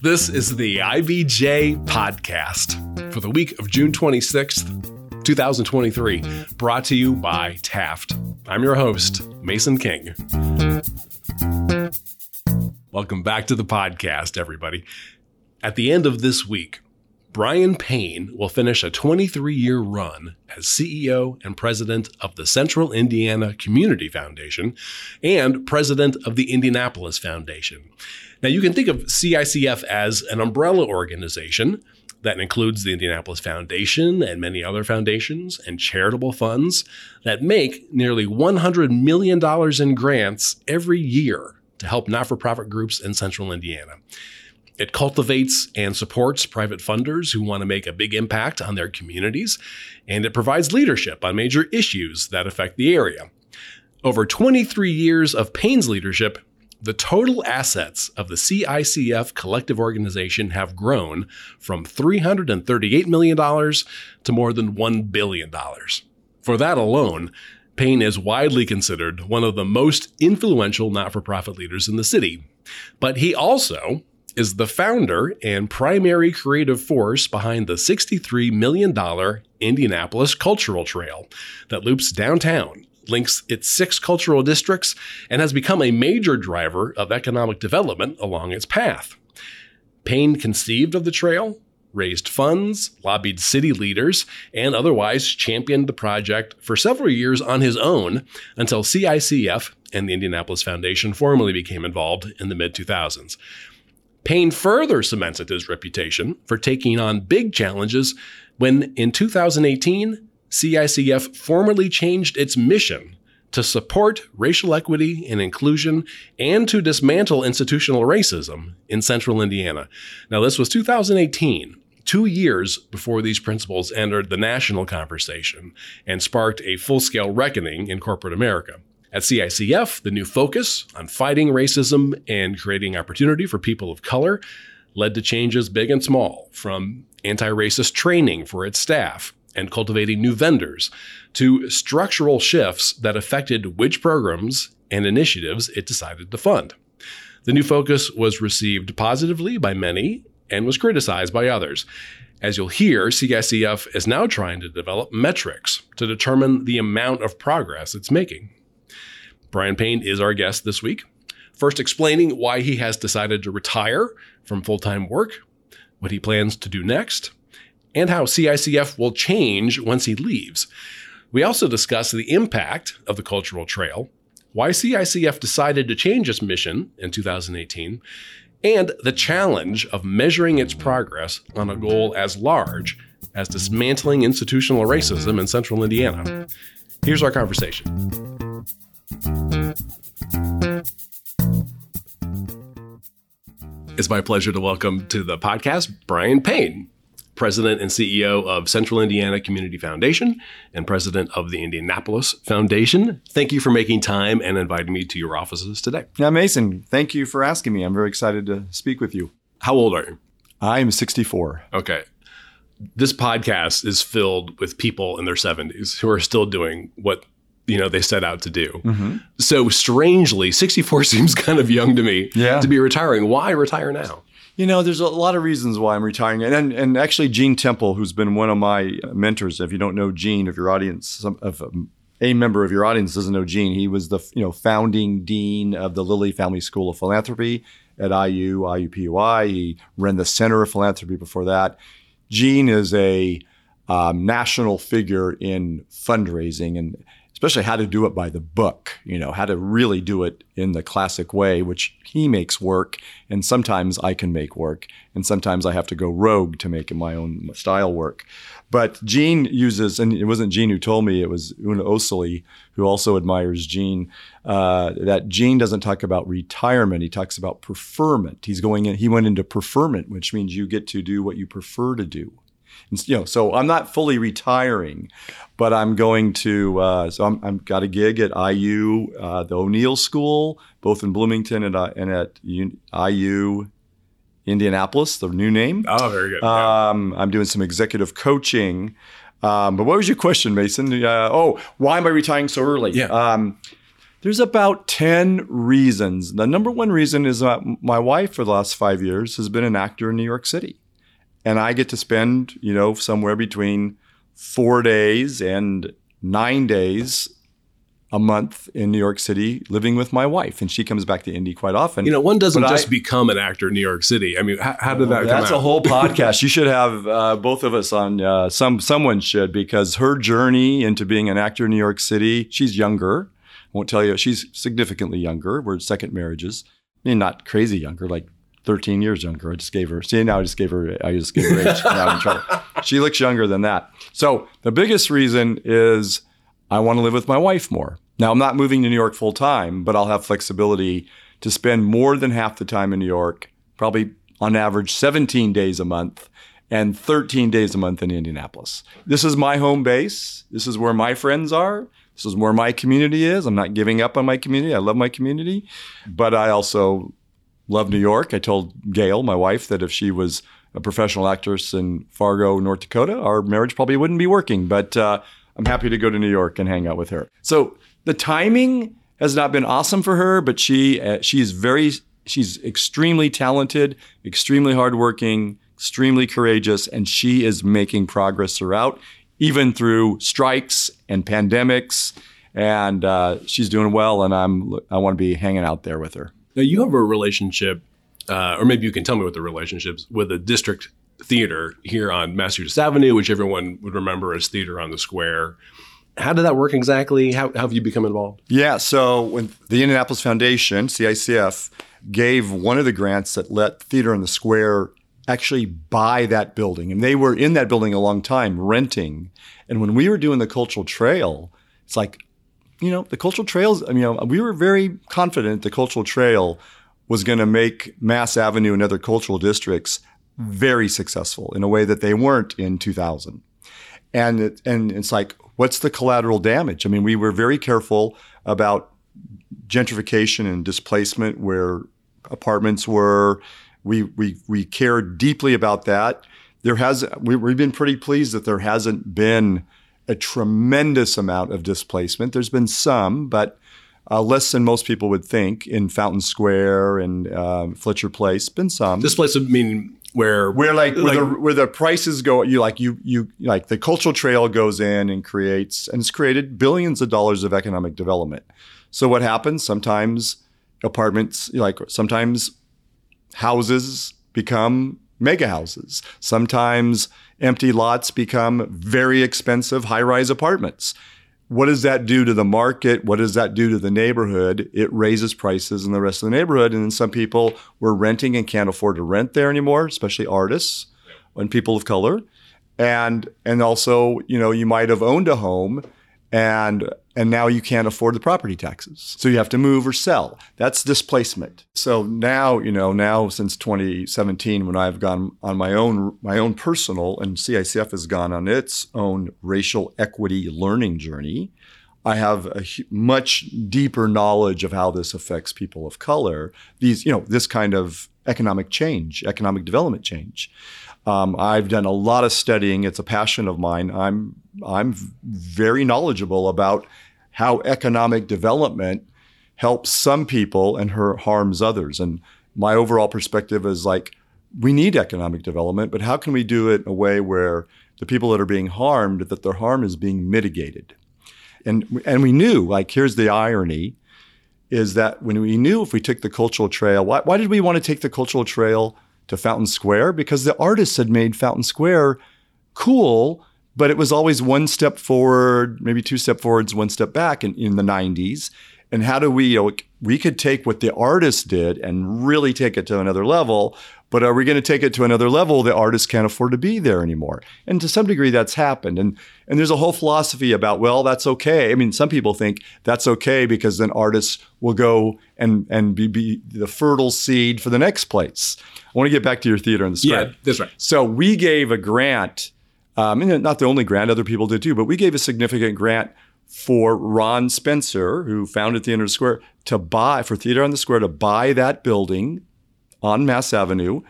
This is the IBJ podcast for the week of June 26th, 2023, brought to you by Taft. I'm your host, Mason King. Welcome back to the podcast, everybody. At the end of this week, Brian Payne will finish a 23 year run as CEO and president of the Central Indiana Community Foundation and president of the Indianapolis Foundation. Now, you can think of CICF as an umbrella organization that includes the Indianapolis Foundation and many other foundations and charitable funds that make nearly $100 million in grants every year to help not for profit groups in central Indiana. It cultivates and supports private funders who want to make a big impact on their communities, and it provides leadership on major issues that affect the area. Over 23 years of Payne's leadership, the total assets of the CICF collective organization have grown from $338 million to more than $1 billion. For that alone, Payne is widely considered one of the most influential not for profit leaders in the city. But he also is the founder and primary creative force behind the $63 million Indianapolis Cultural Trail that loops downtown, links its six cultural districts, and has become a major driver of economic development along its path. Payne conceived of the trail, raised funds, lobbied city leaders, and otherwise championed the project for several years on his own until CICF and the Indianapolis Foundation formally became involved in the mid 2000s. Payne further cemented his reputation for taking on big challenges when, in 2018, CICF formally changed its mission to support racial equity and inclusion and to dismantle institutional racism in central Indiana. Now, this was 2018, two years before these principles entered the national conversation and sparked a full scale reckoning in corporate America. At CICF, the new focus on fighting racism and creating opportunity for people of color led to changes big and small, from anti racist training for its staff and cultivating new vendors to structural shifts that affected which programs and initiatives it decided to fund. The new focus was received positively by many and was criticized by others. As you'll hear, CICF is now trying to develop metrics to determine the amount of progress it's making. Brian Payne is our guest this week. First, explaining why he has decided to retire from full time work, what he plans to do next, and how CICF will change once he leaves. We also discuss the impact of the cultural trail, why CICF decided to change its mission in 2018, and the challenge of measuring its progress on a goal as large as dismantling institutional racism in central Indiana. Here's our conversation. It's my pleasure to welcome to the podcast Brian Payne, President and CEO of Central Indiana Community Foundation and President of the Indianapolis Foundation. Thank you for making time and inviting me to your offices today. Yeah, Mason, thank you for asking me. I'm very excited to speak with you. How old are you? I'm 64. Okay. This podcast is filled with people in their 70s who are still doing what you know they set out to do. Mm-hmm. So strangely, 64 seems kind of young to me yeah. to be retiring. Why retire now? You know, there's a lot of reasons why I'm retiring, and and actually, Gene Tempel, who's been one of my mentors. If you don't know Gene, if your audience, some, if um, a member of your audience doesn't know Gene, he was the you know founding dean of the Lilly Family School of Philanthropy at IU, IUPUI. He ran the Center of Philanthropy before that. Gene is a um, national figure in fundraising and especially how to do it by the book, you know, how to really do it in the classic way, which he makes work. And sometimes I can make work. And sometimes I have to go rogue to make my own style work. But Gene uses, and it wasn't Gene who told me, it was Una Osili, who also admires Gene, uh, that Gene doesn't talk about retirement. He talks about preferment. He's going in, he went into preferment, which means you get to do what you prefer to do. And, you know, so I'm not fully retiring, but I'm going to. Uh, so I'm, I'm got a gig at IU, uh, the O'Neill School, both in Bloomington and, uh, and at IU Indianapolis, the new name. Oh, very good. Um, I'm doing some executive coaching. Um, but what was your question, Mason? Uh, oh, why am I retiring so early? Yeah. Um, There's about 10 reasons. The number one reason is that my wife for the last five years has been an actor in New York City. And I get to spend, you know, somewhere between four days and nine days a month in New York City living with my wife, and she comes back to Indy quite often. You know, one doesn't but just I, become an actor in New York City. I mean, how, how did that? That's a whole podcast. you should have uh, both of us on. Uh, some someone should because her journey into being an actor in New York City. She's younger. I won't tell you. She's significantly younger. We're second marriages. I mean, not crazy younger, like 13 years younger. I just gave her. See, now I just gave her. I just gave her age. now I'm in trouble. She looks younger than that. So the biggest reason is I want to live with my wife more. Now, I'm not moving to New York full time, but I'll have flexibility to spend more than half the time in New York, probably on average 17 days a month and 13 days a month in Indianapolis. This is my home base. This is where my friends are. This is where my community is. I'm not giving up on my community. I love my community, but I also love New York. I told Gail, my wife, that if she was a professional actress in Fargo, North Dakota, our marriage probably wouldn't be working. But uh, I'm happy to go to New York and hang out with her. So the timing has not been awesome for her, but she uh, she's very she's extremely talented, extremely hardworking, extremely courageous, and she is making progress throughout, even through strikes and pandemics. And uh, she's doing well, and I'm I want to be hanging out there with her. Now you have a relationship, uh, or maybe you can tell me what the relationships with the district theater here on Massachusetts Avenue, which everyone would remember as Theater on the Square. How did that work exactly? How, how have you become involved? Yeah, so when the Indianapolis Foundation, CICF, gave one of the grants that let Theater on the Square actually buy that building. And they were in that building a long time, renting. And when we were doing the cultural trail, it's like, you know, the cultural trails, I mean, we were very confident the cultural trail was going to make Mass Avenue and other cultural districts very successful in a way that they weren't in 2000. And it, and it's like, what's the collateral damage? I mean, we were very careful about gentrification and displacement where apartments were. We we we cared deeply about that. There has we, we've been pretty pleased that there hasn't been a tremendous amount of displacement. There's been some, but uh, less than most people would think in Fountain Square and uh, Fletcher Place. Been some displacement, meaning where where like, like where, the, where the prices go you like you you like the cultural trail goes in and creates and it's created billions of dollars of economic development so what happens sometimes apartments like sometimes houses become mega houses sometimes empty lots become very expensive high-rise apartments what does that do to the market? What does that do to the neighborhood? It raises prices in the rest of the neighborhood. And then some people were renting and can't afford to rent there anymore, especially artists and people of color. And and also, you know, you might have owned a home and and now you can't afford the property taxes. So you have to move or sell. That's displacement. So now, you know, now since 2017 when I've gone on my own my own personal and CICF has gone on its own racial equity learning journey, I have a much deeper knowledge of how this affects people of color. These, you know, this kind of economic change, economic development change. Um, I've done a lot of studying. It's a passion of mine. I'm I'm very knowledgeable about how economic development helps some people and her harms others. And my overall perspective is like we need economic development, but how can we do it in a way where the people that are being harmed that their harm is being mitigated? And and we knew like here's the irony is that when we knew if we took the cultural trail, why, why did we want to take the cultural trail? to Fountain Square because the artists had made Fountain Square cool, but it was always one step forward, maybe two step forwards, one step back in, in the 90s. And how do we, you know, we could take what the artists did and really take it to another level, but are we going to take it to another level? The artists can't afford to be there anymore. And to some degree, that's happened. And and there's a whole philosophy about well, that's okay. I mean, some people think that's okay because then artists will go and and be, be the fertile seed for the next place. I want to get back to your theater in the square. Yeah, that's right. So we gave a grant. Um, and not the only grant, other people did too, but we gave a significant grant for Ron Spencer, who founded Theater on the Square, to buy for Theater on the Square to buy that building on Mass Avenue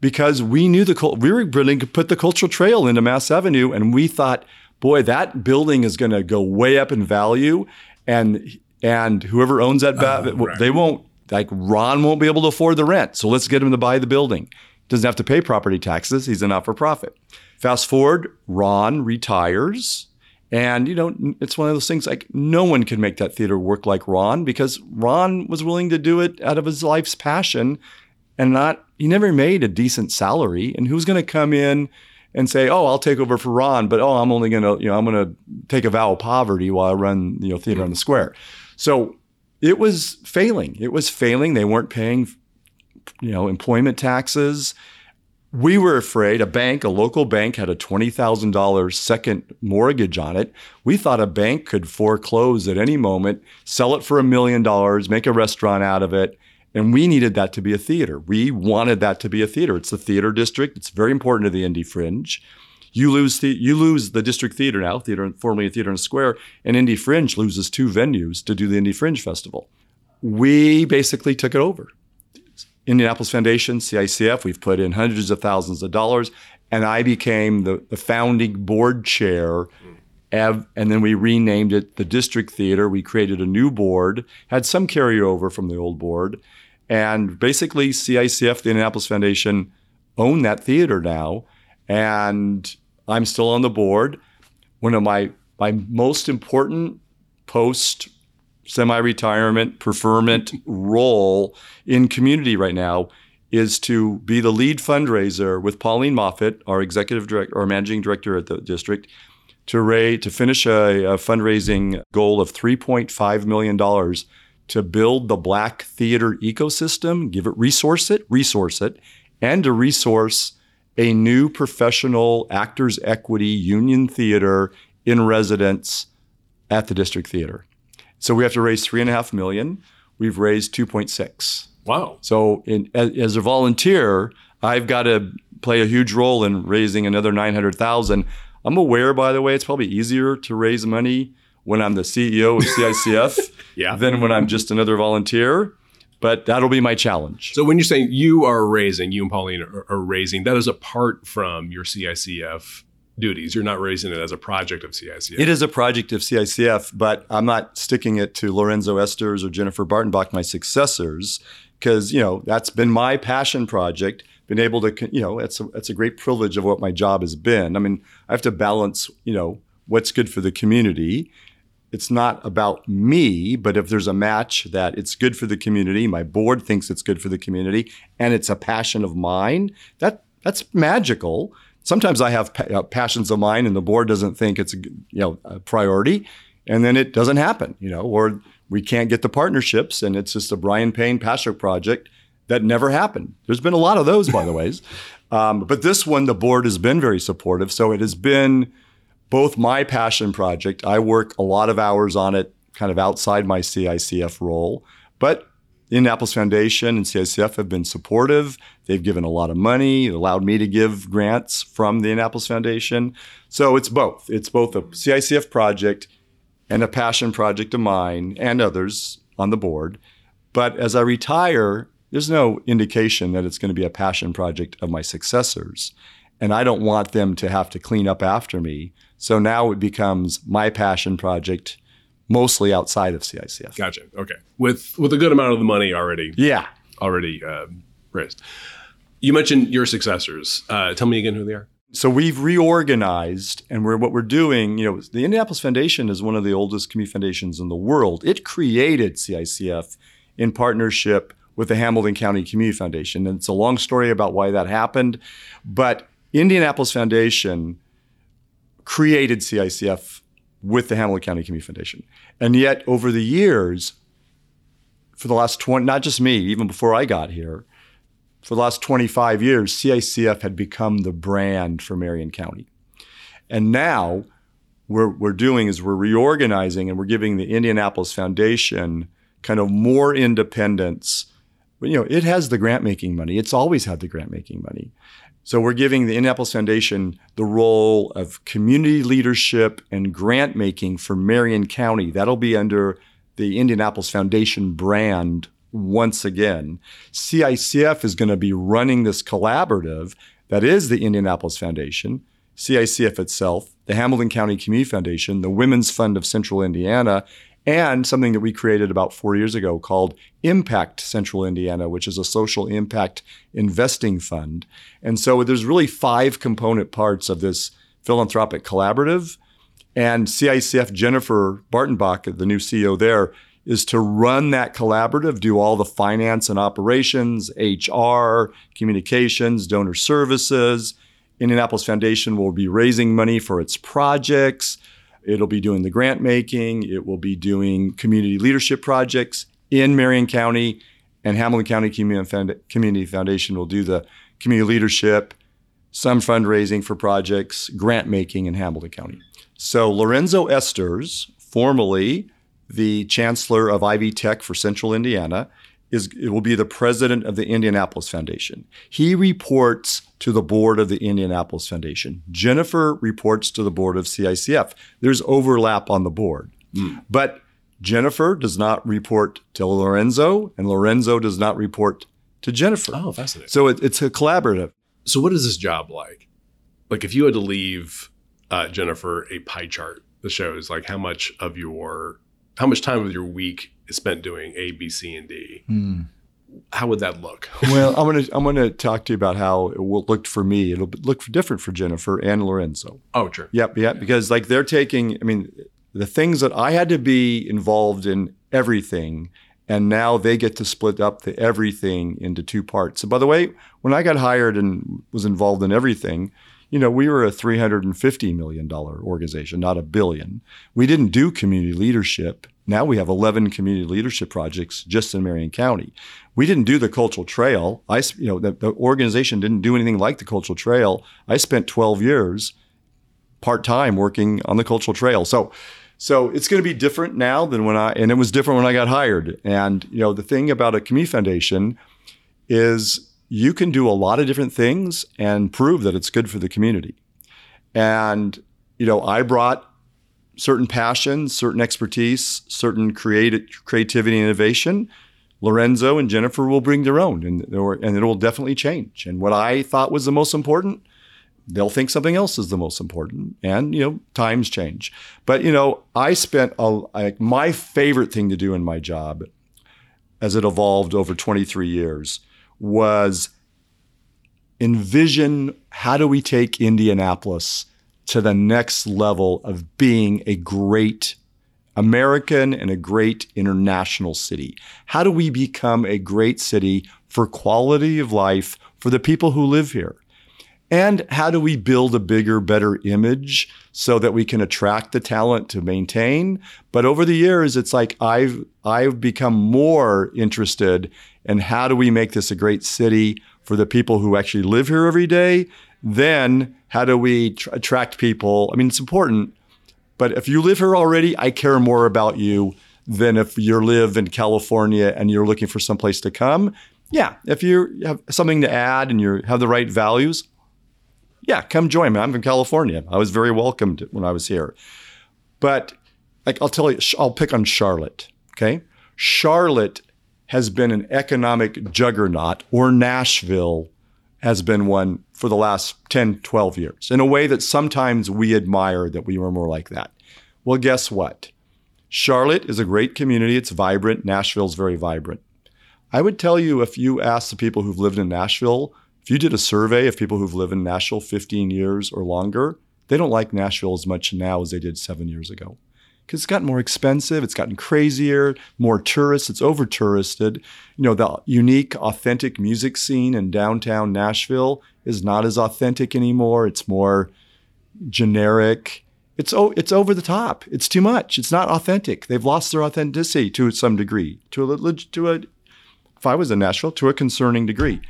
because we knew the we were willing to put the cultural trail into Mass Avenue, and we thought, boy, that building is going to go way up in value, and and whoever owns that, Oh, right. they won't like Ron won't be able to afford the rent. So let's get him to buy the building. Doesn't have to pay property taxes. He's a not for profit. Fast forward, Ron retires. And, you know, it's one of those things like no one can make that theater work like Ron because Ron was willing to do it out of his life's passion and not, he never made a decent salary. And who's going to come in and say, oh, I'll take over for Ron, but oh, I'm only going to, you know, I'm going to take a vow of poverty while I run, you know, theater on the square. So it was failing. It was failing. They weren't paying, you know, employment taxes. We were afraid a bank, a local bank, had a $20,000 second mortgage on it. We thought a bank could foreclose at any moment, sell it for a million dollars, make a restaurant out of it. And we needed that to be a theater. We wanted that to be a theater. It's the theater district. It's very important to the Indy Fringe. You lose the you lose the district theater now, theater formerly a theater in a square, and Indy Fringe loses two venues to do the Indy Fringe Festival. We basically took it over. Indianapolis Foundation, CICF, we've put in hundreds of thousands of dollars, and I became the, the founding board chair. And then we renamed it the District Theater. We created a new board, had some carryover from the old board. And basically, CICF, the Indianapolis Foundation, own that theater now. And I'm still on the board. One of my, my most important post semi-retirement preferment role in community right now is to be the lead fundraiser with Pauline Moffett, our executive director or managing director at the district, to raise to finish a, a fundraising goal of 3.5 million dollars to build the black theater ecosystem, give it resource it, resource it, and to resource a new professional actors equity union theater in residence at the district theater. So we have to raise three and a half million. We've raised 2.6. Wow. So in, as, as a volunteer, I've got to play a huge role in raising another 900,000. I'm aware, by the way, it's probably easier to raise money when I'm the CEO of CICF Yeah. than when I'm just another volunteer. But that'll be my challenge. So when you're saying you are raising, you and Pauline are, are raising, that is apart from your CICF duties. You're not raising it as a project of CICF. It is a project of CICF, but I'm not sticking it to Lorenzo Esters or Jennifer Bartenbach, my successors, because you know that's been my passion project. Been able to, you know, it's a, it's a great privilege of what my job has been. I mean, I have to balance, you know, what's good for the community. It's not about me, but if there's a match that it's good for the community, my board thinks it's good for the community, and it's a passion of mine, that that's magical sometimes I have pa- uh, passions of mine, and the board doesn't think it's a you know a priority, and then it doesn't happen, you know, or we can't get the partnerships, and it's just a Brian Payne passion project that never happened. There's been a lot of those, by the ways, um, but this one the board has been very supportive, so it has been both my passion project. I work a lot of hours on it, kind of outside my CICF role, but the Indianapolis Foundation and CICF have been supportive. They've given a lot of money, allowed me to give grants from the Indianapolis Foundation. So it's both. It's both a CICF project and a passion project of mine and others on the board. But as I retire, there's no indication that it's going to be a passion project of my successors. And I don't want them to have to clean up after me. So now it becomes my passion project, mostly outside of CICF. Gotcha. Okay. With with a good amount of the money already Yeah. already uh, raised. You mentioned your successors. Uh, tell me again who they are. So we've reorganized, and we're what we're doing. You know, the Indianapolis Foundation is one of the oldest community foundations in the world. It created CICF in partnership with the Hamilton County Community Foundation, and it's a long story about why that happened. But Indianapolis Foundation created CICF with the Hamilton County Community Foundation, and yet over the years, for the last twenty, not just me, even before I got here, for the last 25 years, CICF had become the brand for Marion County. And now we're, we're doing is we're reorganizing and we're giving the Indianapolis Foundation kind of more independence. You know, it has the grant making money. It's always had the grant making money. So we're giving the Indianapolis Foundation the role of community leadership and grant making for Marion County. That'll be under the Indianapolis Foundation brand once again. CICF is going to be running this collaborative that is the Indianapolis Foundation, CICF itself, the Hamilton County Community Foundation, the Women's Fund of Central Indiana, and something that we created about four years ago called Impact Central Indiana, which is a social impact investing fund. And so there's really five component parts of this philanthropic collaborative. And CICF Jennifer Bartenbach, the new CEO there, is to run that collaborative, do all the finance and operations, HR, communications, donor services. Indianapolis Foundation will be raising money for its projects. It'll be doing the grant making. It will be doing community leadership projects in Marion County, and Hamilton County Community Foundation will do the community leadership, some fundraising for projects, grant making in Hamilton County. So Lorenzo Esters, formerly the chancellor of Ivy Tech for Central Indiana, is will be the president of the Indianapolis Foundation. He reports to the board of the Indianapolis Foundation. Jennifer reports to the board of CICF. There's overlap on the board. Mm. But Jennifer does not report to Lorenzo, and Lorenzo does not report to Jennifer. Oh, fascinating. So it, it's a collaborative. So, what is this job like? Like, if you had to leave uh, Jennifer a pie chart that shows like how much of your how much time of your week is spent doing A, B, C, and D. Mm. How would that look? well, I'm gonna I'm gonna talk to you about how it looked for me. It'll look different for Jennifer and Lorenzo. Oh, sure. Yep, yeah, because like they're taking. I mean, the things that I had to be involved in everything, and now they get to split up the everything into two parts. So, by the way, when I got hired and was involved in everything, you know, we were a $350 million organization, not a billion. We didn't do community leadership. Now we have 11 community leadership projects just in Marion County. We didn't do the cultural trail. I, you know, the, the organization didn't do anything like the cultural trail. I spent 12 years part time working on the cultural trail. So, so it's going to be different now than when I, and it was different when I got hired. And, you know, the thing about a community foundation is you can do a lot of different things and prove that it's good for the community. And, you know, I brought certain passion, certain expertise, certain creative, creativity innovation. Lorenzo and Jennifer will bring their own, and, and it will definitely change. And what I thought was the most important, they'll think something else is the most important. And you know, times change. But you know, I spent my favorite thing to do in my job, as it evolved over 23 years, was envision how do we take Indianapolis to the next level of being a great American and a great international city? How do we become a great city for quality of life for the people who live here? And how do we build a bigger, better image so that we can attract the talent to maintain? But over the years, it's like I've I've become more interested in how do we make this a great city for the people who actually live here every day. Then how do we tr- attract people? I mean, it's important, but if you live here already, I care more about you than if you live in California and you're looking for someplace to come. Yeah, if you have something to add and you have the right values, yeah, come join me. I'm from California. I was very welcomed when I was here. But like I'll tell you, I'll pick on Charlotte. Okay, Charlotte has been an economic juggernaut, or Nashville has been one for the last 10, 12 years, in a way that sometimes we admire that we were more like that. Well, guess what? Charlotte is a great community. It's vibrant. Nashville's very vibrant. I would tell you if you asked the people who've lived in Nashville, if you did a survey of people who've lived in Nashville 15 years or longer, they don't like Nashville as much now as they did seven years ago because it's gotten more expensive, it's gotten crazier, more tourists, it's over touristed. You know, the unique, authentic music scene in downtown Nashville is not as authentic anymore. It's more generic. It's oh, it's over the top. It's too much. It's not authentic. They've lost their authenticity to some degree, to a to a. If I was in Nashville, to a concerning degree.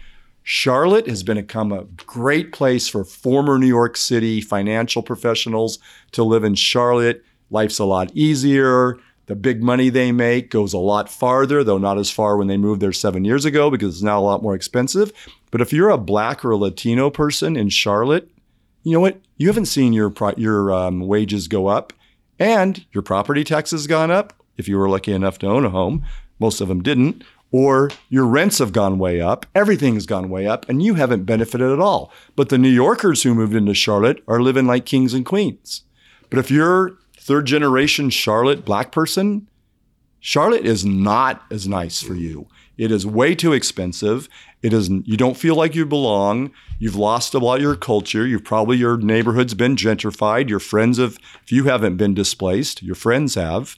Charlotte has become a great place for former New York City financial professionals to live in Charlotte life's a lot easier. The big money they make goes a lot farther, though not as far when they moved there seven years ago because it's now a lot more expensive. But if you're a black or a Latino person in Charlotte, you know what? You haven't seen your your um, wages go up, and your property taxes gone up. If you were lucky enough to own a home, most of them didn't. Or your rents have gone way up, everything's gone way up, and you haven't benefited at all. But the New Yorkers who moved into Charlotte are living like kings and queens. But if you're third generation Charlotte black person, Charlotte is not as nice for you. It is way too expensive. It is you don't feel like you belong. You've lost a lot of your culture. You've probably your neighborhood's been gentrified. Your friends have if you haven't been displaced, your friends have.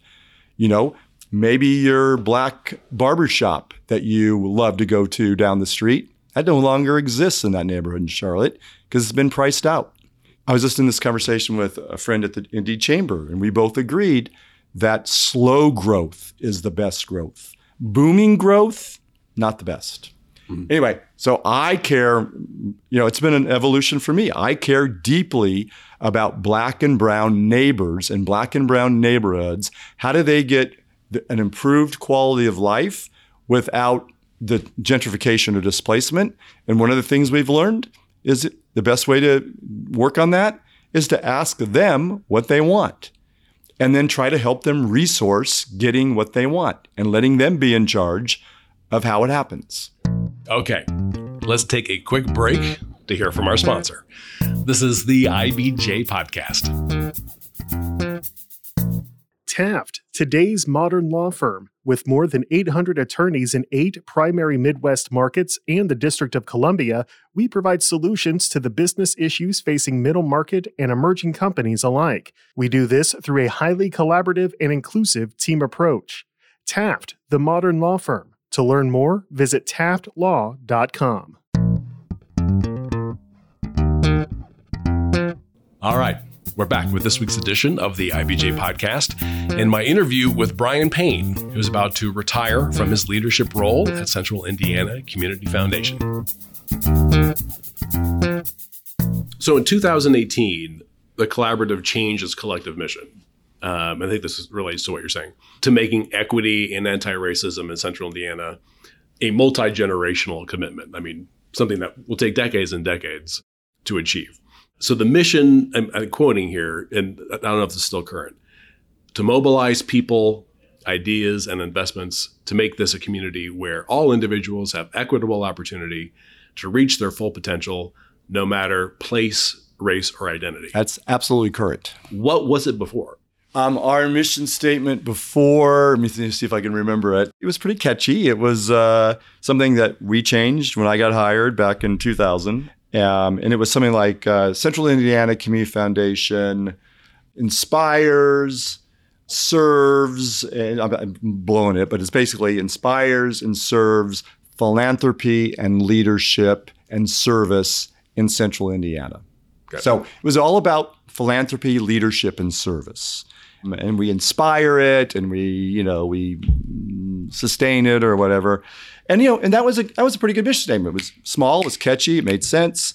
You know, maybe your black barbershop that you love to go to down the street that no longer exists in that neighborhood in Charlotte because it's been priced out. I was just in this conversation with a friend at the Indy Chamber, and we both agreed that slow growth is the best growth. Booming growth, not the best. Mm-hmm. Anyway, so I care, you know, it's been an evolution for me. I care deeply about black and brown neighbors and black and brown neighborhoods. How do they get an improved quality of life without the gentrification or displacement? And one of the things we've learned is the best way to work on that is to ask them what they want and then try to help them resource getting what they want and letting them be in charge of how it happens. Okay, let's take a quick break to hear from our sponsor. This is the IBJ Podcast. Taft, today's modern law firm. With more than 800 attorneys in eight primary Midwest markets and the District of Columbia, we provide solutions to the business issues facing middle market and emerging companies alike. We do this through a highly collaborative and inclusive team approach. Taft, the modern law firm. To learn more, visit taftlaw.com. All right. We're back with this week's edition of the IBJ podcast and my interview with Brian Payne, who's about to retire from his leadership role at Central Indiana Community Foundation. So in 2018, the collaborative changes collective mission. Um, I think this relates to what you're saying to making equity and anti racism in Central Indiana a multi generational commitment. I mean, something that will take decades and decades to achieve. So the mission, I'm, I'm quoting here, and I don't know if this is still current, to mobilize people, ideas, and investments to make this a community where all individuals have equitable opportunity to reach their full potential, no matter place, race, or identity. That's absolutely correct. What was it before? Um, our mission statement before, let me see if I can remember it. It was pretty catchy. It was uh, something that we changed when I got hired back in 2000. Um, and it was something like uh, Central Indiana Community Foundation inspires, serves, and I'm blowing it, but it's basically inspires and serves philanthropy and leadership and service in Central Indiana. So it was all about philanthropy, leadership, and service. And we inspire it and we, you know, we sustain it or whatever. And you know, and that was a that was a pretty good mission statement. It was small, it was catchy, it made sense.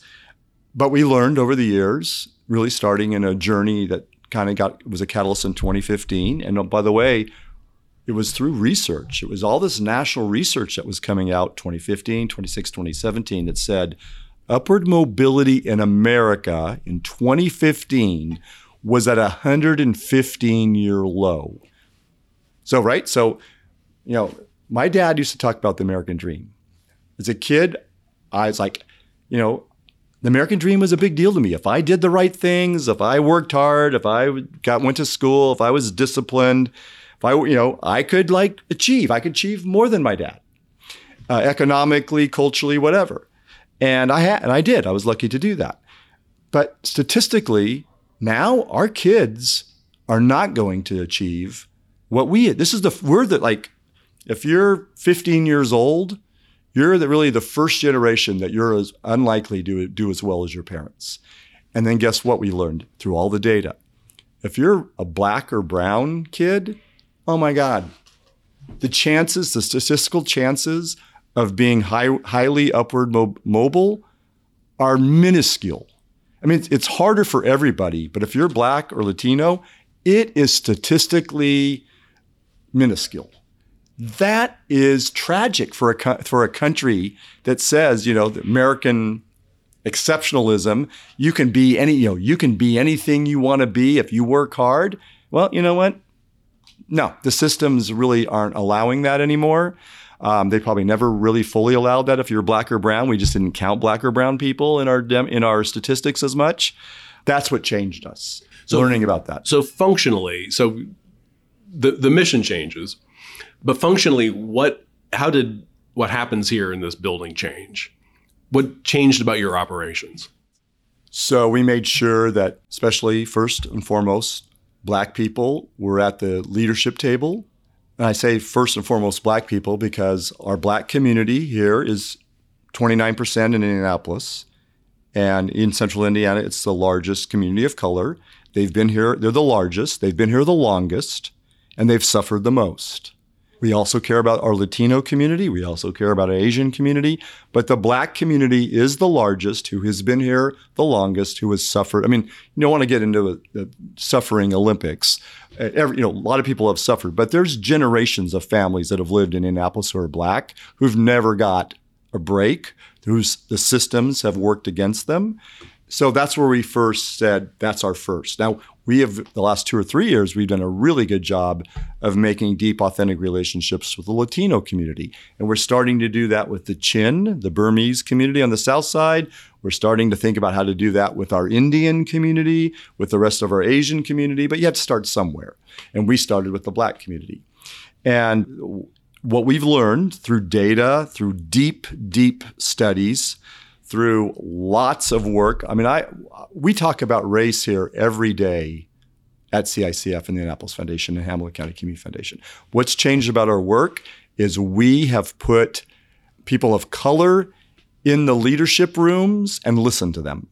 But we learned over the years, really starting in a journey that kind of got was a catalyst in 2015. And oh, by the way, it was through research. It was all this national research that was coming out 2015, 2016, 2017 that said upward mobility in America in 2015 was at a 115 year low. So, right? So, you know, my dad used to talk about the American dream. As a kid, I was like, you know, the American dream was a big deal to me. If I did the right things, if I worked hard, if I got went to school, if I was disciplined, if I you know, I could like achieve. I could achieve more than my dad, uh, economically, culturally, whatever. And I had, and I did. I was lucky to do that. But statistically, now our kids are not going to achieve what we. This is the we're the like if you're 15 years old, you're the, really the first generation that you're as unlikely to do as well as your parents. And then guess what we learned through all the data? If you're a black or brown kid, oh my God, the chances, the statistical chances of being high, highly upward mo- mobile are minuscule. I mean, it's harder for everybody, but if you're black or Latino, it is statistically minuscule. That is tragic for a for a country that says, you know, American exceptionalism. You can be any, you know, you can be anything you want to be if you work hard. Well, you know what? No, the systems really aren't allowing that anymore. Um, they probably never really fully allowed that if you're black or brown. We just didn't count black or brown people in our dem- in our statistics as much. That's what changed us. So, learning about that. So functionally, so the the mission changes But functionally, what how did what happens here in this building change? What changed about your operations? So we made sure that, especially first and foremost, black people were at the leadership table. And I say first and foremost black people because our black community here is 29% in Indianapolis. And in central Indiana, it's the largest community of color. They've been here, they're the largest, they've been here the longest, and they've suffered the most. We also care about our Latino community. We also care about our Asian community. But the black community is the largest, who has been here the longest, who has suffered. I mean, you don't want to get into the suffering Olympics. Every, you know, a lot of people have suffered, but there's generations of families that have lived in Indianapolis who are black who've never got a break, whose the systems have worked against them. So that's where we first said that's our first. Now, we have the last two or three years, we've done a really good job of making deep, authentic relationships with the Latino community. And we're starting to do that with the Chin, the Burmese community on the south side. We're starting to think about how to do that with our Indian community, with the rest of our Asian community, but you have to start somewhere. And we started with the black community. And what we've learned through data, through deep, deep studies, through lots of work. I mean, I we talk about race here every day at CICF and the Indianapolis Foundation and Hamilton County Community Foundation. What's changed about our work is we have put people of color in the leadership rooms and listen to them.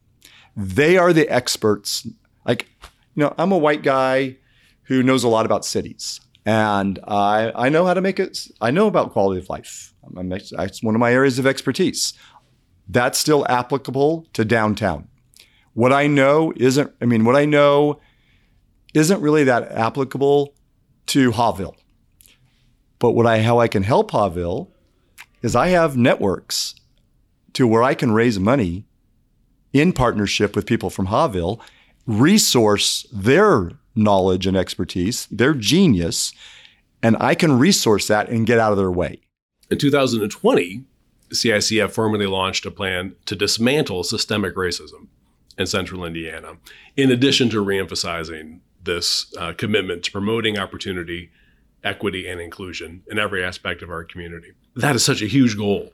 They are the experts. Like, you know, I'm a white guy who knows a lot about cities. And I, I know how to make it, I know about quality of life. I'm, it's one of my areas of expertise. That's still applicable to downtown. What I know isn't, I mean, what I know isn't really that applicable to Haughville. But what I, how I can help Haughville is I have networks to where I can raise money in partnership with people from Haughville, resource their knowledge and expertise, their genius, and I can resource that and get out of their way. In 2020, CICF formally launched a plan to dismantle systemic racism in central Indiana, in addition to reemphasizing this uh, commitment to promoting opportunity, equity, and inclusion in every aspect of our community. That is such a huge goal.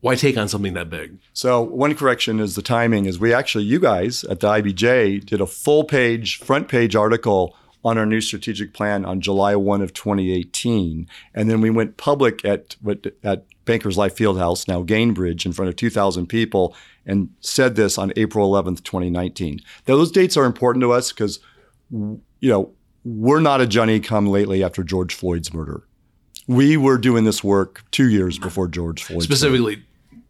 Why take on something that big? So, one correction is the timing is we actually, you guys at the IBJ did a full page, front page article on our new strategic plan on July 1 of 2018. And then we went public at, at Bankers Life Fieldhouse, now Gainbridge, in front of 2,000 people, and said this on April 11th, 2019. Those dates are important to us because, you know, we're not a Johnny come lately after George Floyd's murder. We were doing this work two years before George Floyd. Specifically, murder.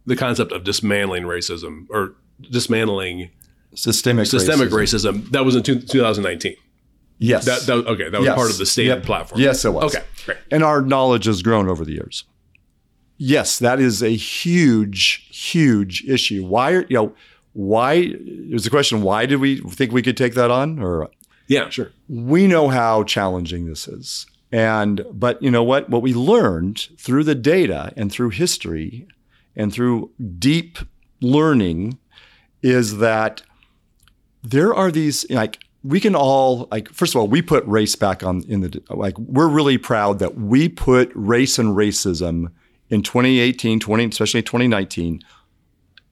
the concept of dismantling racism or dismantling systemic systemic racism. racism that was in 2019. Yes. That, that okay. That was yes. part of the state yep. platform. Yes, it was. Okay, great. And our knowledge has grown over the years. Yes, that is a huge, huge issue. Why, you know, why? There's a question. Why did we think we could take that on? Or yeah, sure. We know how challenging this is, and but you know what? What we learned through the data and through history and through deep learning is that there are these like we can all like first of all we put race back on in the like we're really proud that we put race and racism in 2018 20 especially 2019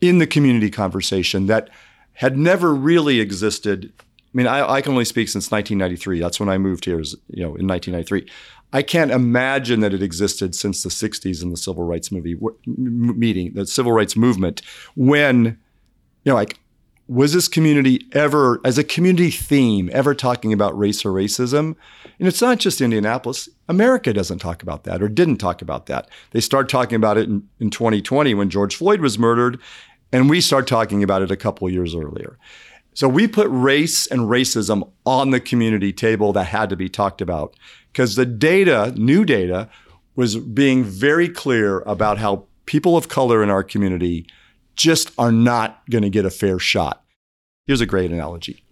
in the community conversation that had never really existed. I mean I, I, can only speak since 1993 that's when i moved here you know in 1993 i can't imagine that it existed since the 60s in the civil rights movie meeting the civil rights movement when you know like was this community ever, as a community theme, ever talking about race or racism? And it's not just Indianapolis. America doesn't talk about that or didn't talk about that. They start talking about it in, in 2020 when George Floyd was murdered, and we start talking about it a couple years earlier. So we put race and racism on the community table that had to be talked about because the data, new data, was being very clear about how people of color in our community just are not going to get a fair shot. Here's a great analogy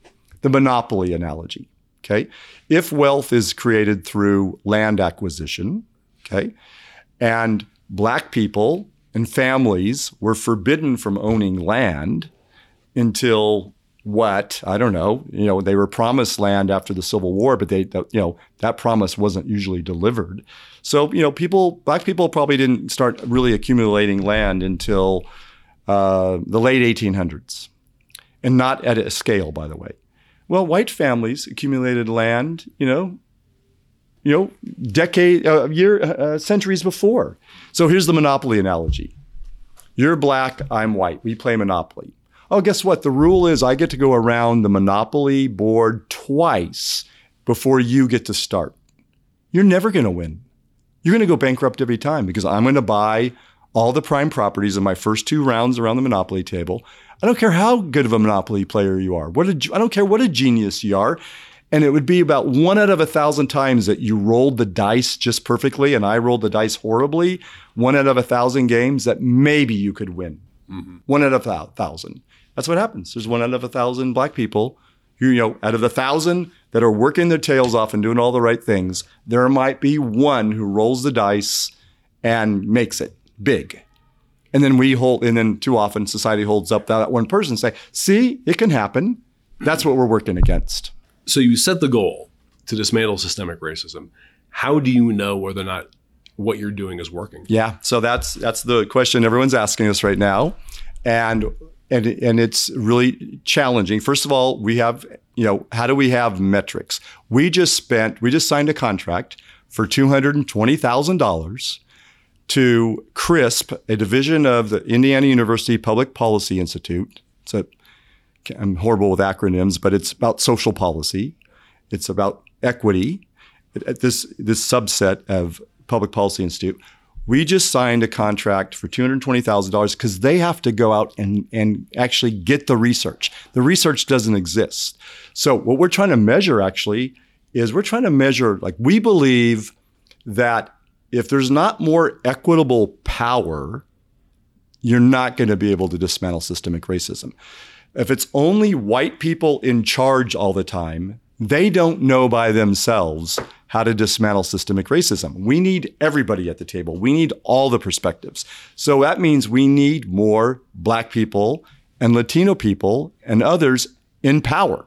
the monopoly analogy. Okay. If wealth is created through land acquisition, okay, and black people and families were forbidden from owning land until what I don't know. You know, they were promised land after the Civil War, but they, you know, that promise wasn't usually delivered. So, you know, people, black people probably didn't start really accumulating land until uh, the late 1800s, and not at a scale, by the way. Well, white families accumulated land, you know, you know, decade, uh, year, uh, centuries before. So here's the monopoly analogy. You're black, I'm white. We play monopoly. Oh, guess what? The rule is I get to go around the monopoly board twice before you get to start. You're never going to win. You're going to go bankrupt every time because I'm going to buy all the prime properties in my first two rounds around the monopoly table. I don't care how good of a monopoly player you are. What a, I don't care what a genius you are. And it would be about one out of a thousand times that you rolled the dice just perfectly and I rolled the dice horribly. One out of a thousand games that maybe you could win. Mm-hmm. One out of a thousand. That's what happens. There's one out of a thousand black people who, you know, out of the thousand that are working their tails off and doing all the right things, there might be one who rolls the dice and makes it big. And then we hold, and then too often society holds up that one person and say, see, it can happen. That's what we're working against. So you set the goal to dismantle systemic racism. How do you know whether or not what you're doing is working? Yeah. So that's that's the question everyone's asking us right now. And and and it's really challenging. First of all, we have, you know, how do we have metrics? We just spent, we just signed a contract for $220,000 to CRISP, a division of the Indiana University Public Policy Institute. It's a, I'm horrible with acronyms, but it's about social policy. It's about equity. At This this subset of Public Policy Institute. We just signed a contract for $220,000 because they have to go out and, and actually get the research. The research doesn't exist. So, what we're trying to measure actually is we're trying to measure, like, we believe that if there's not more equitable power, you're not going to be able to dismantle systemic racism. If it's only white people in charge all the time, they don't know by themselves how to dismantle systemic racism. We need everybody at the table. We need all the perspectives. So that means we need more black people and Latino people and others in power.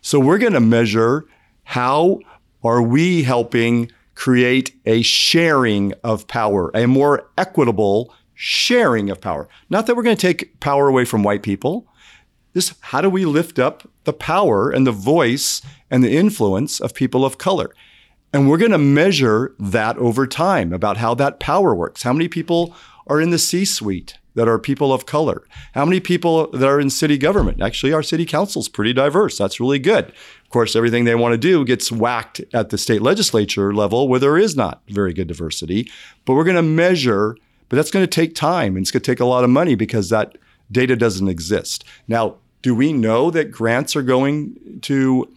So we're going to measure how are we helping create a sharing of power, a more equitable sharing of power. Not that we're going to take power away from white people. This, how do we lift up the power and the voice and the influence of people of color? And we're going to measure that over time about how that power works. How many people are in the C suite that are people of color? How many people that are in city government? Actually, our city council is pretty diverse. That's really good. Of course, everything they want to do gets whacked at the state legislature level where there is not very good diversity. But we're going to measure, but that's going to take time and it's going to take a lot of money because that data doesn't exist. Now, do we know that grants are going to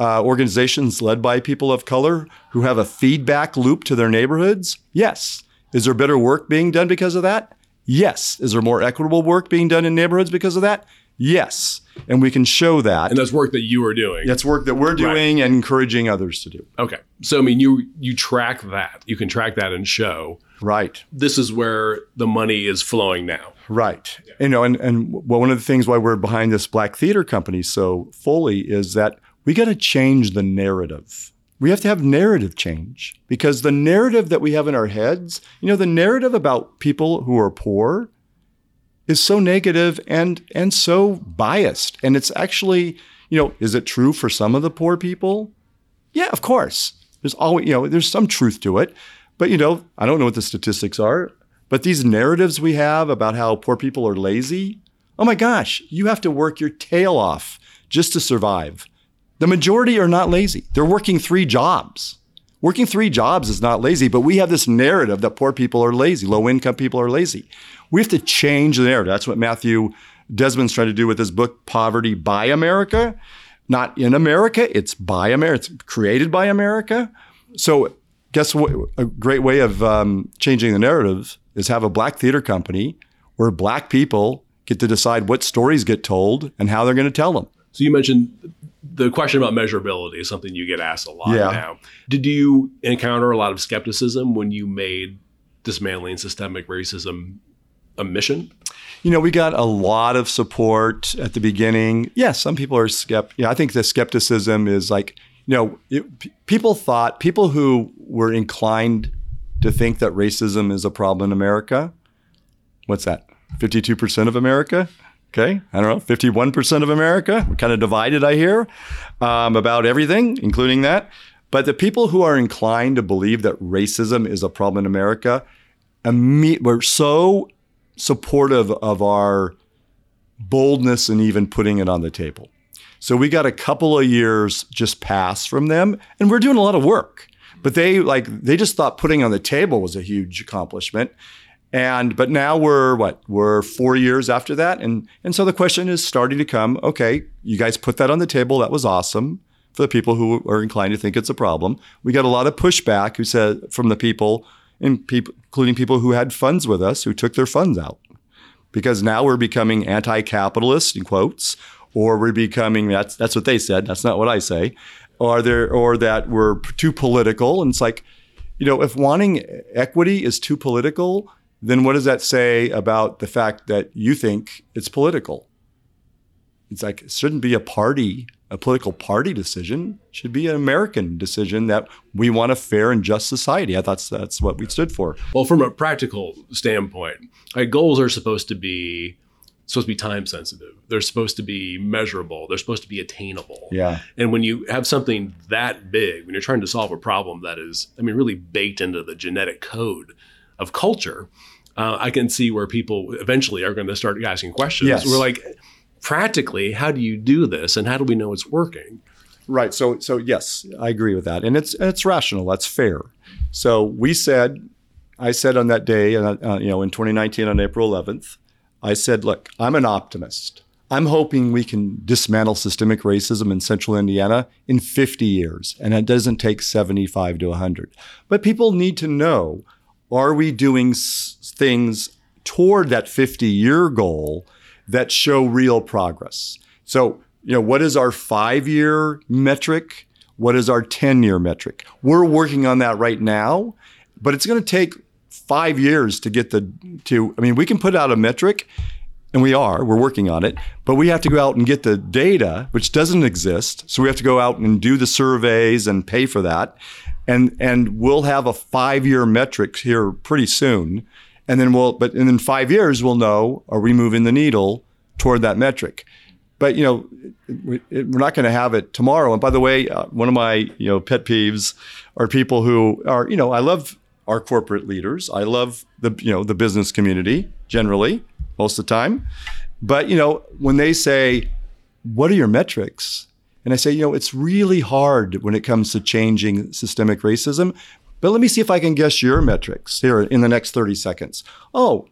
uh, organizations led by people of color who have a feedback loop to their neighborhoods? Yes. Is there better work being done because of that? Yes. Is there more equitable work being done in neighborhoods because of that? Yes. And we can show that. And that's work that you are doing. That's work that we're doing right. and encouraging others to do. Okay. So I mean you you track that. You can track that and show. Right. This is where the money is flowing now. Right. Yeah. You know, and, and well, one of the things why we're behind this black theater company so fully is that we got to change the narrative. We have to have narrative change because the narrative that we have in our heads, you know, the narrative about people who are poor is so negative and and so biased. And it's actually, you know, is it true for some of the poor people? Yeah, of course. There's always, you know, there's some truth to it. But you know, I don't know what the statistics are, but these narratives we have about how poor people are lazy, oh my gosh, you have to work your tail off just to survive. The majority are not lazy. They're working three jobs. Working three jobs is not lazy, but we have this narrative that poor people are lazy, low income people are lazy. We have to change the narrative. That's what Matthew Desmond's trying to do with his book, Poverty by America. Not in America, it's by America. It's created by America. So, guess what? A great way of um, changing the narrative is have a black theater company where black people get to decide what stories get told and how they're going to tell them. So you mentioned the question about measurability is something you get asked a lot yeah. now. Did you encounter a lot of skepticism when you made dismantling systemic racism a mission? You know, we got a lot of support at the beginning. Yes, some people are skeptical. Yeah, I think the skepticism is like, you know, it, p- people thought, people who were inclined to think that racism is a problem in America, what's that? 52% of America? Okay, I don't know, 51% of America. We're kind of divided, I hear, um, about everything, including that. But the people who are inclined to believe that racism is a problem in America, imme- were so supportive of our boldness and even putting it on the table. So we got a couple of years just pass from them, and we're doing a lot of work. But they like they just thought putting on the table was a huge accomplishment. And but now we're what we're four years after that, and and so the question is starting to come. Okay, you guys put that on the table. That was awesome for the people who are inclined to think it's a problem. We got a lot of pushback who said from the people, including people who had funds with us, who took their funds out because now we're becoming anti-capitalist in quotes, or we're becoming that's that's what they said. That's not what I say. Or there or that we're too political, and it's like, you know, if wanting equity is too political, then what does that say about the fact that you think it's political? It's like it shouldn't be a party, a political party decision. It should be an American decision that we want a fair and just society. I thought that's what we stood for. Well, from a practical standpoint, like goals are supposed to be supposed to be time sensitive. They're supposed to be measurable. They're supposed to be attainable. Yeah. And when you have something that big, when you're trying to solve a problem that is, I mean, really baked into the genetic code of culture, uh, I can see where people eventually are going to start asking questions. Yes. We're like, practically, how do you do this, and how do we know it's working? Right. So so yes, I agree with that, and it's it's rational. That's fair. So we said, I said on that day, uh, uh, you know, in 2019 on April 11th, I said, look, I'm an optimist. I'm hoping we can dismantle systemic racism in central Indiana in 50 years, and it doesn't take 75 to 100. But people need to know are we doing s- things toward that 50 year goal that show real progress? So, you know, what is our five year metric? What is our 10 year metric? We're working on that right now, but it's going to take five years to get the, to, I mean, we can put out a metric and we are, we're working on it, but we have to go out and get the data, which doesn't exist. So we have to go out and do the surveys and pay for that. And, and we'll have a five year metric here pretty soon. And then we'll, but in five years, we'll know are we moving the needle toward that metric? But, you know, we- we're not going to have it tomorrow. And by the way, uh, one of my, you know, pet peeves are people who are, you know, I love our corporate leaders. I love the, you know, the business community generally most of the time. But, you know, when they say, what are your metrics? And I say, you know, it's really hard when it comes to changing systemic racism. But let me see if I can guess your metrics here in the next 30 seconds. Oh,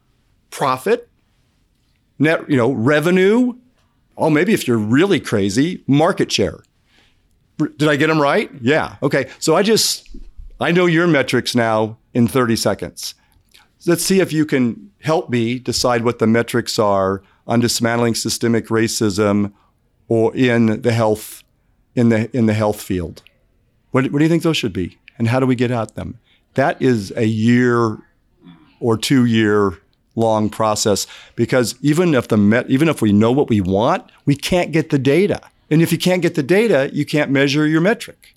profit, net, you know, revenue. Oh, maybe if you're really crazy, market share. Did I get them right? Yeah. Okay. So I just, I know your metrics now in 30 seconds. Let's see if you can help me decide what the metrics are on dismantling systemic racism or in the health in the in the health field. What, what do you think those should be, and how do we get at them? That is a year or two year long process because even if the met, even if we know what we want, we can't get the data. And if you can't get the data, you can't measure your metric.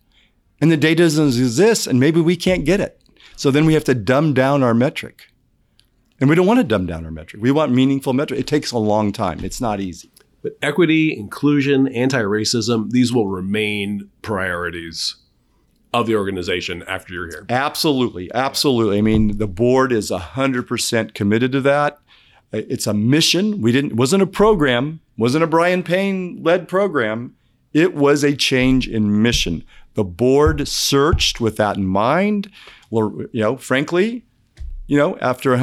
And the data doesn't exist, and maybe we can't get it. So then we have to dumb down our metric. And we don't want to dumb down our metric. We want meaningful metric. It takes a long time. It's not easy. But equity, inclusion, anti racism, these will remain priorities of the organization after you're here. Absolutely. Absolutely. I mean, the board is 100% committed to that. It's a mission. We didn't, wasn't a program, wasn't a Brian Payne led program. It was a change in mission. The board searched with that in mind. Well, you know, frankly, you know, after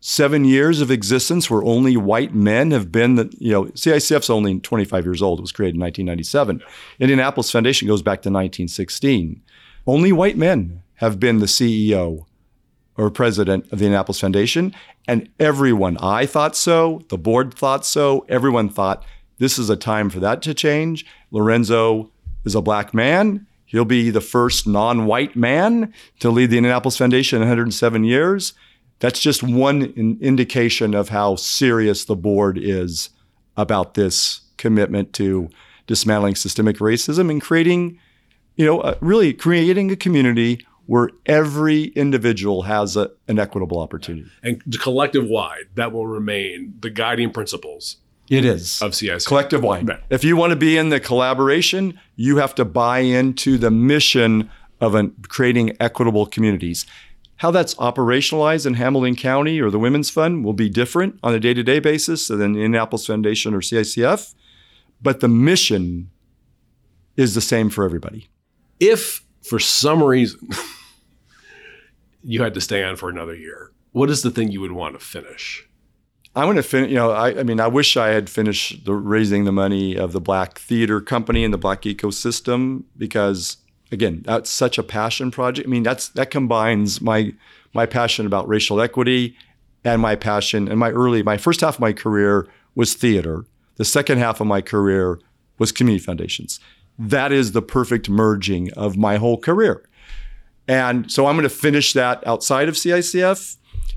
107 years of existence where only white men have been the, you know, CICF's only 25 years old. It was created in 1997. Indianapolis Foundation goes back to 1916. Only white men have been the CEO or president of the Indianapolis Foundation. And everyone, I thought so, the board thought so, everyone thought this is a time for that to change. Lorenzo is a black man. He'll be the first non white man to lead the Indianapolis Foundation in 107 years. That's just one in indication of how serious the board is about this commitment to dismantling systemic racism and creating, you know, uh, really creating a community where every individual has a, an equitable opportunity. And collective wide, that will remain the guiding principles it is of CIC. Collective wide. Right. If you want to be in the collaboration, you have to buy into the mission of an, creating equitable communities. How that's operationalized in Hamilton County or the Women's Fund will be different on a day to day basis than the Indianapolis Foundation or CICF, but the mission is the same for everybody. If for some reason you had to stay on for another year, what is the thing you would want to finish? I want to finish. You know, I, I, mean, I wish I had finished the raising the money of the Black Theater Company and the Black ecosystem because, again, that's such a passion project. I mean, that's that combines my my passion about racial equity and my passion and my early my first half of my career was theater. The second half of my career was community foundations. That is the perfect merging of my whole career. And so I'm going to finish that outside of CICF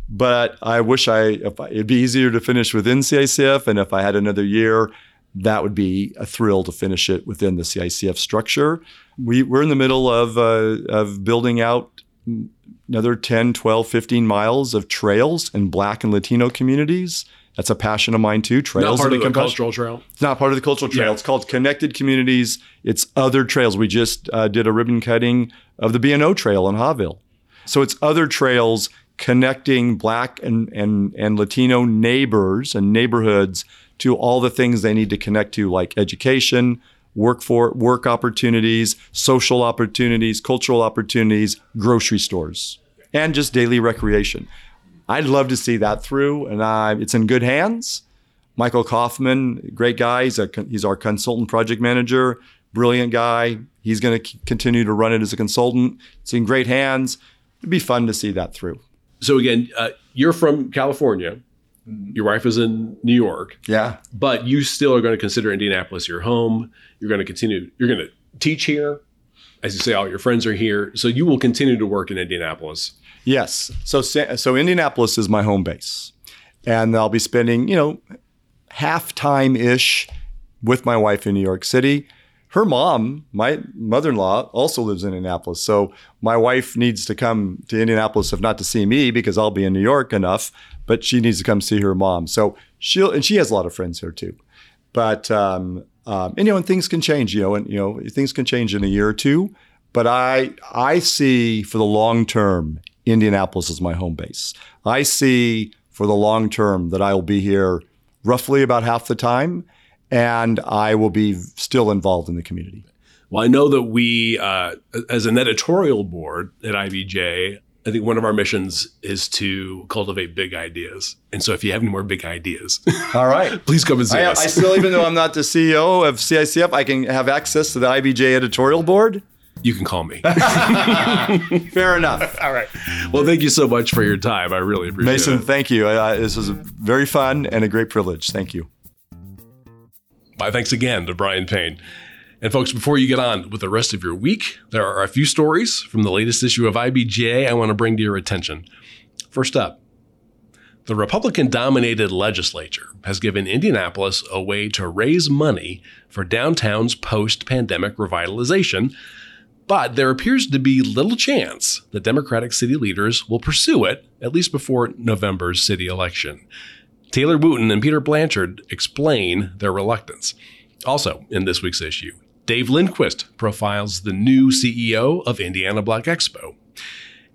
but I wish I, I, it'd be easier to finish within CICF, and if I had another year, that would be a thrill to finish it within the CICF structure. We, we're in the middle of, uh, of building out another 10, 12, 15 miles of trails in Black and Latino communities. That's a passion of mine too. Trails. Not part of the cultural trail. It's not part of the cultural trail. Yeah. It's called Connected Communities. It's other trails. We just uh, did a ribbon cutting of the B&O Trail in Haughville. So it's other trails connecting Black and, and, and Latino neighbors and neighborhoods to all the things they need to connect to, like education, work for work opportunities, social opportunities, cultural opportunities, grocery stores, and just daily recreation. I'd love to see that through, and uh, it's in good hands. Michael Kaufman, great guy. He's, a, he's our consultant project manager, brilliant guy. He's going to c- continue to run it as a consultant. It's in great hands. It'd be fun to see that through so again, uh, you're from California. Mm-hmm. Your wife is in New York. Yeah. But you still are going to consider Indianapolis your home. You're going to continue, you're going to teach here. As you say, all your friends are here. So you will continue to work in Indianapolis. Yes. So, so Indianapolis is my home base. And I'll be spending, you know, half time ish with my wife in New York City her mom, my mother in law, also lives in Indianapolis. So my wife needs to come to Indianapolis, if not to see me, because I'll be in New York enough, but she needs to come see her mom. So she'll, and she has a lot of friends here too. But, um, um, and, you know, and things can change, you know, and, you know, things can change in a year or two. But I, I see for the long term, Indianapolis is my home base. I see for the long term that I will be here roughly about half the time and I will be still involved in the community. Well, I know that we, uh, as an editorial board at IBJ, I think one of our missions is to cultivate big ideas. And so if you have any more big ideas, all right, please come and see I, us. I still, even though I'm not the CEO of CICF, I can have access to the IBJ editorial board. You can call me. Fair enough. All right. Well, thank you so much for your time. I really appreciate Mason, it. Mason, thank you. Uh, this was very fun and a great privilege. Thank you. My thanks again to Brian Payne. And folks, before you get on with the rest of your week, there are a few stories from the latest issue of IBJ I want to bring to your attention. First up, the Republican dominated legislature has given Indianapolis a way to raise money for downtown's post pandemic revitalization, but there appears to be little chance that Democratic city leaders will pursue it, at least before November's city election. Taylor Wooten and Peter Blanchard explain their reluctance. Also, in this week's issue, Dave Lindquist profiles the new CEO of Indiana Black Expo.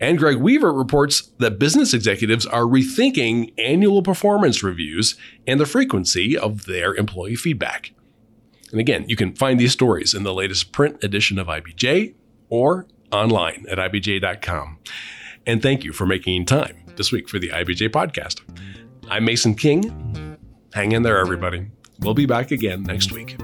And Greg Weaver reports that business executives are rethinking annual performance reviews and the frequency of their employee feedback. And again, you can find these stories in the latest print edition of IBJ or online at IBJ.com. And thank you for making time this week for the IBJ podcast. I'm Mason King. Hang in there, everybody. We'll be back again next week.